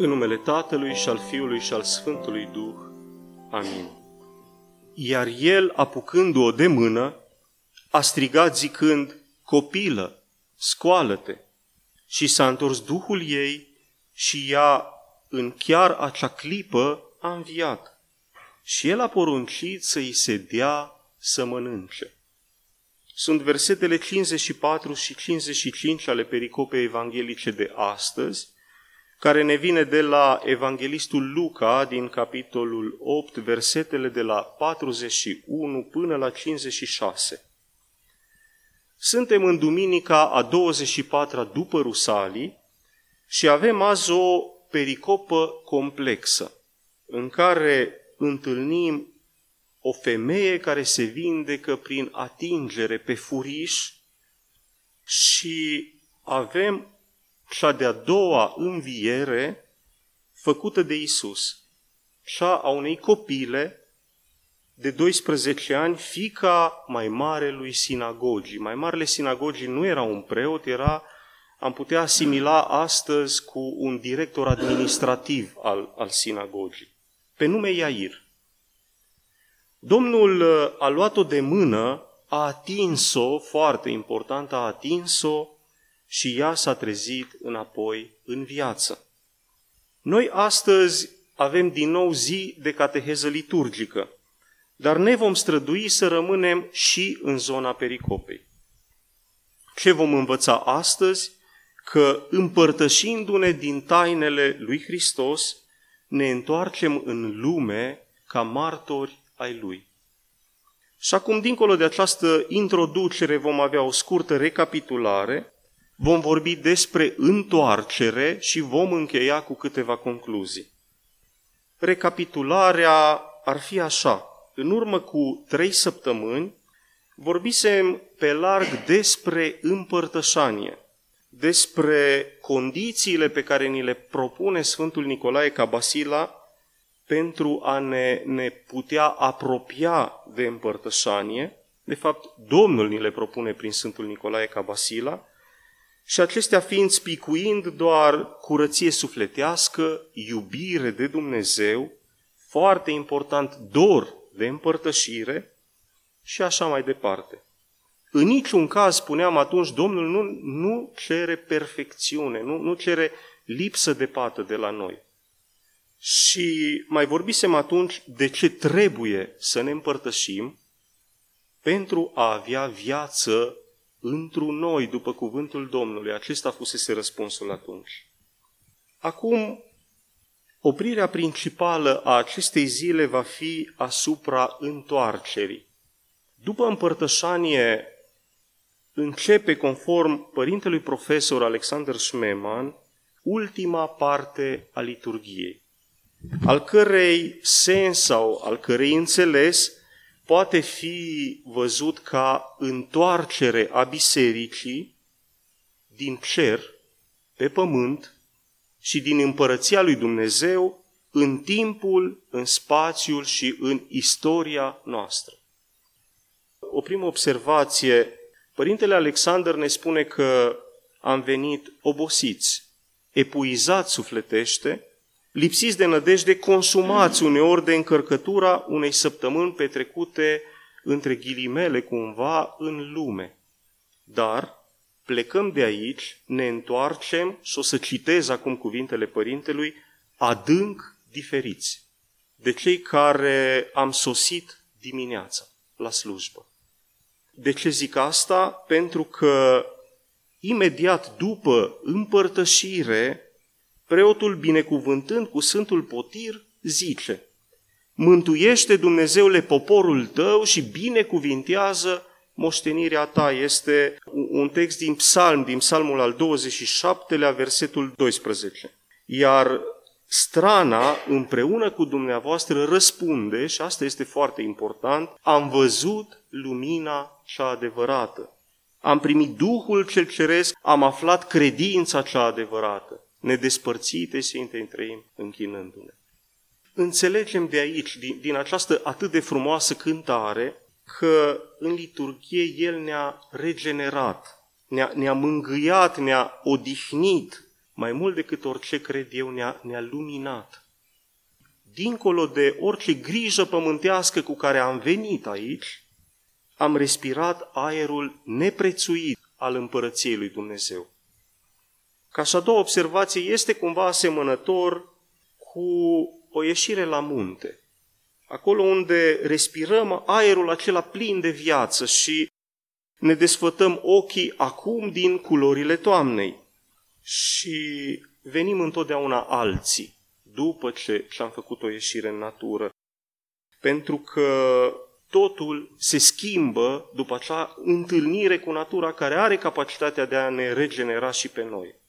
În numele Tatălui și al Fiului și al Sfântului Duh. Amin. Iar el, apucându-o de mână, a strigat zicând, Copilă, scoală-te! Și s-a întors Duhul ei și ea, în chiar acea clipă, a înviat. Și el a poruncit să-i se dea să mănânce. Sunt versetele 54 și 55 ale pericopei evanghelice de astăzi, care ne vine de la Evanghelistul Luca din capitolul 8, versetele de la 41 până la 56. Suntem în duminica a 24-a după Rusalii și avem azi o pericopă complexă în care întâlnim o femeie care se vindecă prin atingere pe furiș și avem cea de-a doua înviere făcută de Isus, cea a unei copile de 12 ani, fica mai mare lui sinagogii. Mai marele sinagogii nu era un preot, era, am putea asimila astăzi cu un director administrativ al, al sinagogii, pe nume Iair. Domnul uh, a luat-o de mână, a atins-o, foarte important, a atins-o și ea s-a trezit înapoi în viață. Noi astăzi avem din nou zi de cateheză liturgică, dar ne vom strădui să rămânem și în zona pericopei. Ce vom învăța astăzi? Că împărtășindu-ne din tainele lui Hristos, ne întoarcem în lume ca martori ai Lui. Și acum, dincolo de această introducere, vom avea o scurtă recapitulare, vom vorbi despre întoarcere și vom încheia cu câteva concluzii. Recapitularea ar fi așa. În urmă cu trei săptămâni, vorbisem pe larg despre împărtășanie, despre condițiile pe care ni le propune Sfântul Nicolae Cabasila pentru a ne, ne putea apropia de împărtășanie. De fapt, Domnul ni le propune prin Sfântul Nicolae Cabasila, și acestea fiind spicuind doar curăție sufletească, iubire de Dumnezeu, foarte important, dor de împărtășire și așa mai departe. În niciun caz, spuneam atunci, Domnul nu, nu cere perfecțiune, nu, nu cere lipsă de pată de la noi. Și mai vorbisem atunci de ce trebuie să ne împărtășim pentru a avea viață întru noi, după cuvântul Domnului. Acesta fusese răspunsul atunci. Acum, oprirea principală a acestei zile va fi asupra întoarcerii. După împărtășanie, începe, conform părintelui profesor Alexander Schmemann, ultima parte a liturgiei al cărei sens sau al cărei înțeles poate fi văzut ca întoarcere a bisericii din cer pe pământ și din împărăția lui Dumnezeu în timpul, în spațiul și în istoria noastră. O primă observație, Părintele Alexander ne spune că am venit obosiți, epuizați sufletește, lipsiți de nădejde, consumați uneori de încărcătura unei săptămâni petrecute între ghilimele cumva în lume. Dar plecăm de aici, ne întoarcem și o să citez acum cuvintele părintelui, adânc diferiți de cei care am sosit dimineața la slujbă. De ce zic asta? Pentru că imediat după împărtășire preotul binecuvântând cu Sfântul Potir zice, Mântuiește Dumnezeule poporul tău și binecuvintează moștenirea ta. Este un text din psalm, din psalmul al 27-lea, versetul 12. Iar strana împreună cu dumneavoastră răspunde, și asta este foarte important, am văzut lumina cea adevărată. Am primit Duhul cel Ceresc, am aflat credința cea adevărată nedespărțite și între trăim închinându-ne. Înțelegem de aici, din, din această atât de frumoasă cântare, că în liturghie El ne-a regenerat, ne-a, ne-a mângâiat, ne-a odihnit, mai mult decât orice cred eu, ne-a, ne-a luminat. Dincolo de orice grijă pământească cu care am venit aici, am respirat aerul neprețuit al împărăției lui Dumnezeu. Ca și a doua observație, este cumva asemănător cu o ieșire la munte. Acolo unde respirăm aerul acela plin de viață și ne desfătăm ochii acum din culorile toamnei și venim întotdeauna alții după ce am făcut o ieșire în natură. Pentru că totul se schimbă după acea întâlnire cu natura care are capacitatea de a ne regenera și pe noi.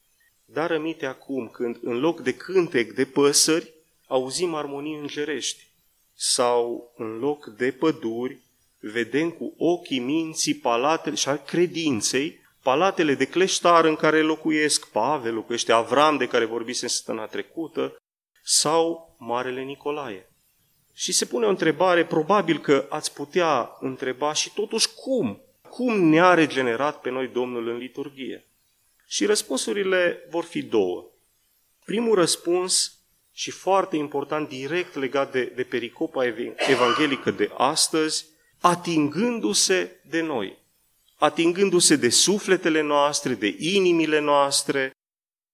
Dar rămite acum când în loc de cântec de păsări auzim armonii îngerești sau în loc de păduri vedem cu ochii minții palatele și al credinței palatele de cleștar în care locuiesc Pavel, locuiește Avram de care vorbise în săptămâna trecută sau Marele Nicolae. Și se pune o întrebare, probabil că ați putea întreba și totuși cum? Cum ne-a regenerat pe noi Domnul în liturghie? Și răspunsurile vor fi două. Primul răspuns, și foarte important, direct legat de, de pericopa evanghelică de astăzi, atingându-se de noi, atingându-se de sufletele noastre, de inimile noastre,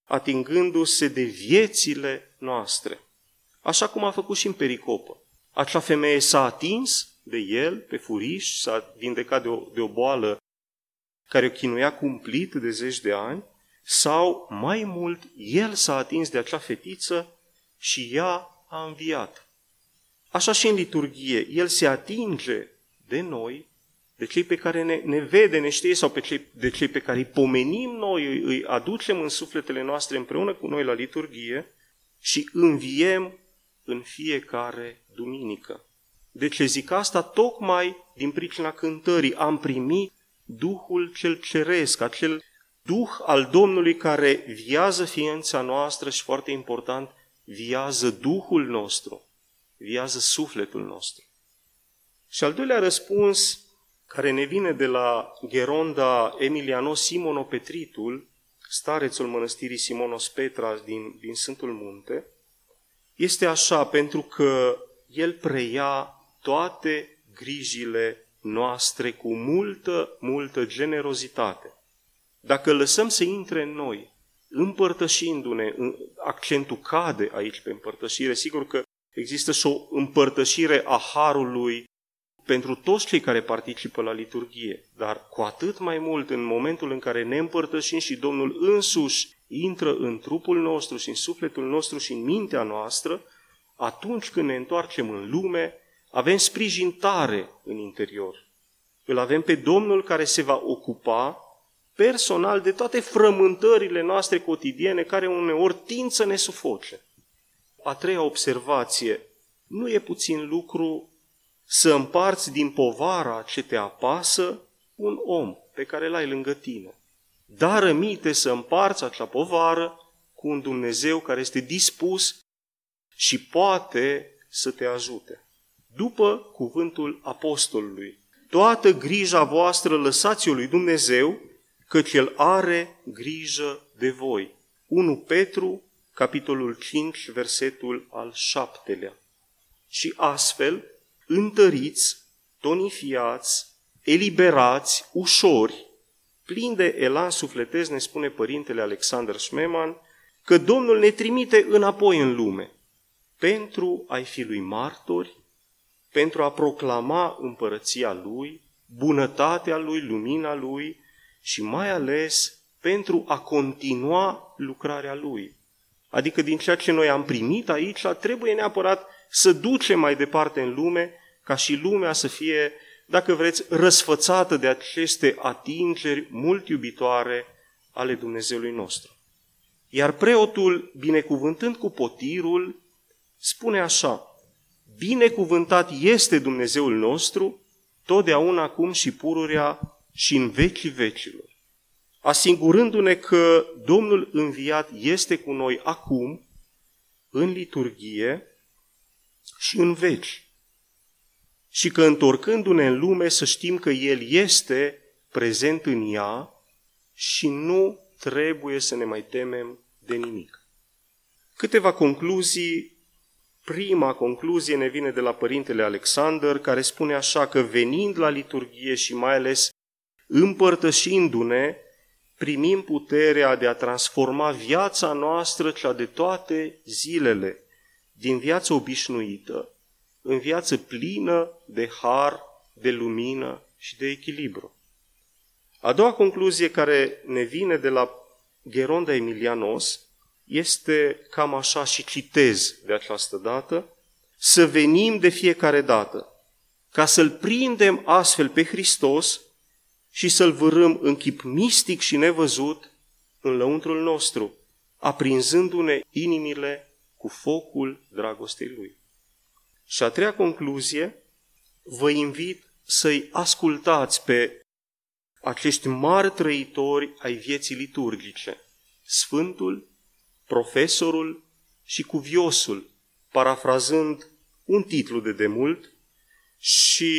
atingându-se de viețile noastre. Așa cum a făcut și în pericopă. Acea femeie s-a atins de el pe furiș, s-a vindecat de o, de o boală care o chinuia cumplit de zeci de ani, sau mai mult, el s-a atins de acea fetiță și ea a înviat. Așa și în liturghie, el se atinge de noi, de cei pe care ne, ne vede, ne știe sau pe cei, de cei pe care îi pomenim noi, îi, îi aducem în sufletele noastre împreună cu noi la liturghie și înviem în fiecare duminică. De ce zic asta? Tocmai din pricina cântării am primit Duhul cel ceresc, acel Duh al Domnului care viază ființa noastră și, foarte important, viază Duhul nostru, viază sufletul nostru. Și al doilea răspuns, care ne vine de la Geronda Emiliano Simono Petritul, starețul mănăstirii Simonos Petras din, din Sfântul Munte, este așa pentru că el preia toate grijile noastre cu multă, multă generozitate. Dacă lăsăm să intre în noi, împărtășindu-ne, accentul cade aici pe împărtășire, sigur că există și o împărtășire a harului pentru toți cei care participă la liturghie, dar cu atât mai mult în momentul în care ne împărtășim și Domnul însuși intră în trupul nostru și în sufletul nostru și în mintea noastră, atunci când ne întoarcem în lume, avem sprijin tare în interior. Îl avem pe Domnul care se va ocupa personal de toate frământările noastre cotidiene care uneori tind să ne sufoce. A treia observație, nu e puțin lucru să împarți din povara ce te apasă un om pe care l-ai lângă tine. Dar rămite să împarți acea povară cu un Dumnezeu care este dispus și poate să te ajute. După cuvântul apostolului, toată grija voastră lăsați-o lui Dumnezeu, căci El are grijă de voi. 1 Petru, capitolul 5, versetul al șaptelea. Și astfel, întăriți, tonifiați, eliberați, ușori, plin de elan sufletez, ne spune părintele Alexander Schmemann, că Domnul ne trimite înapoi în lume pentru a-i fi lui martori, pentru a proclama împărăția lui, bunătatea lui, lumina lui și mai ales pentru a continua lucrarea lui. Adică din ceea ce noi am primit aici, trebuie neapărat să ducem mai departe în lume, ca și lumea să fie, dacă vreți, răsfățată de aceste atingeri mult iubitoare ale Dumnezeului nostru. Iar preotul, binecuvântând cu potirul, spune așa, binecuvântat este Dumnezeul nostru, totdeauna acum și pururea și în vecii vecilor. Asigurându-ne că Domnul înviat este cu noi acum, în liturghie și în veci. Și că întorcându-ne în lume să știm că El este prezent în ea și nu trebuie să ne mai temem de nimic. Câteva concluzii. Prima concluzie ne vine de la Părintele Alexander, care spune așa că venind la liturghie și mai ales împărtășindu-ne, primim puterea de a transforma viața noastră, cea de toate zilele, din viață obișnuită, în viață plină de har, de lumină și de echilibru. A doua concluzie care ne vine de la Geronda Emilianos este cam așa și citez de această dată, să venim de fiecare dată, ca să-L prindem astfel pe Hristos și să-L vârâm în chip mistic și nevăzut în lăuntrul nostru, aprinzându-ne inimile cu focul dragostei Lui. Și a treia concluzie, vă invit să-i ascultați pe acești mari trăitori ai vieții liturgice, Sfântul, Profesorul și Cuviosul, parafrazând un titlu de demult, și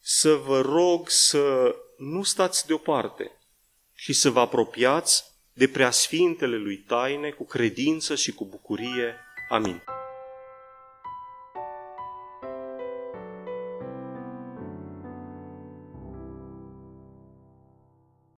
să vă rog să nu stați deoparte și să vă apropiați de preasfintele lui taine cu credință și cu bucurie. Amin.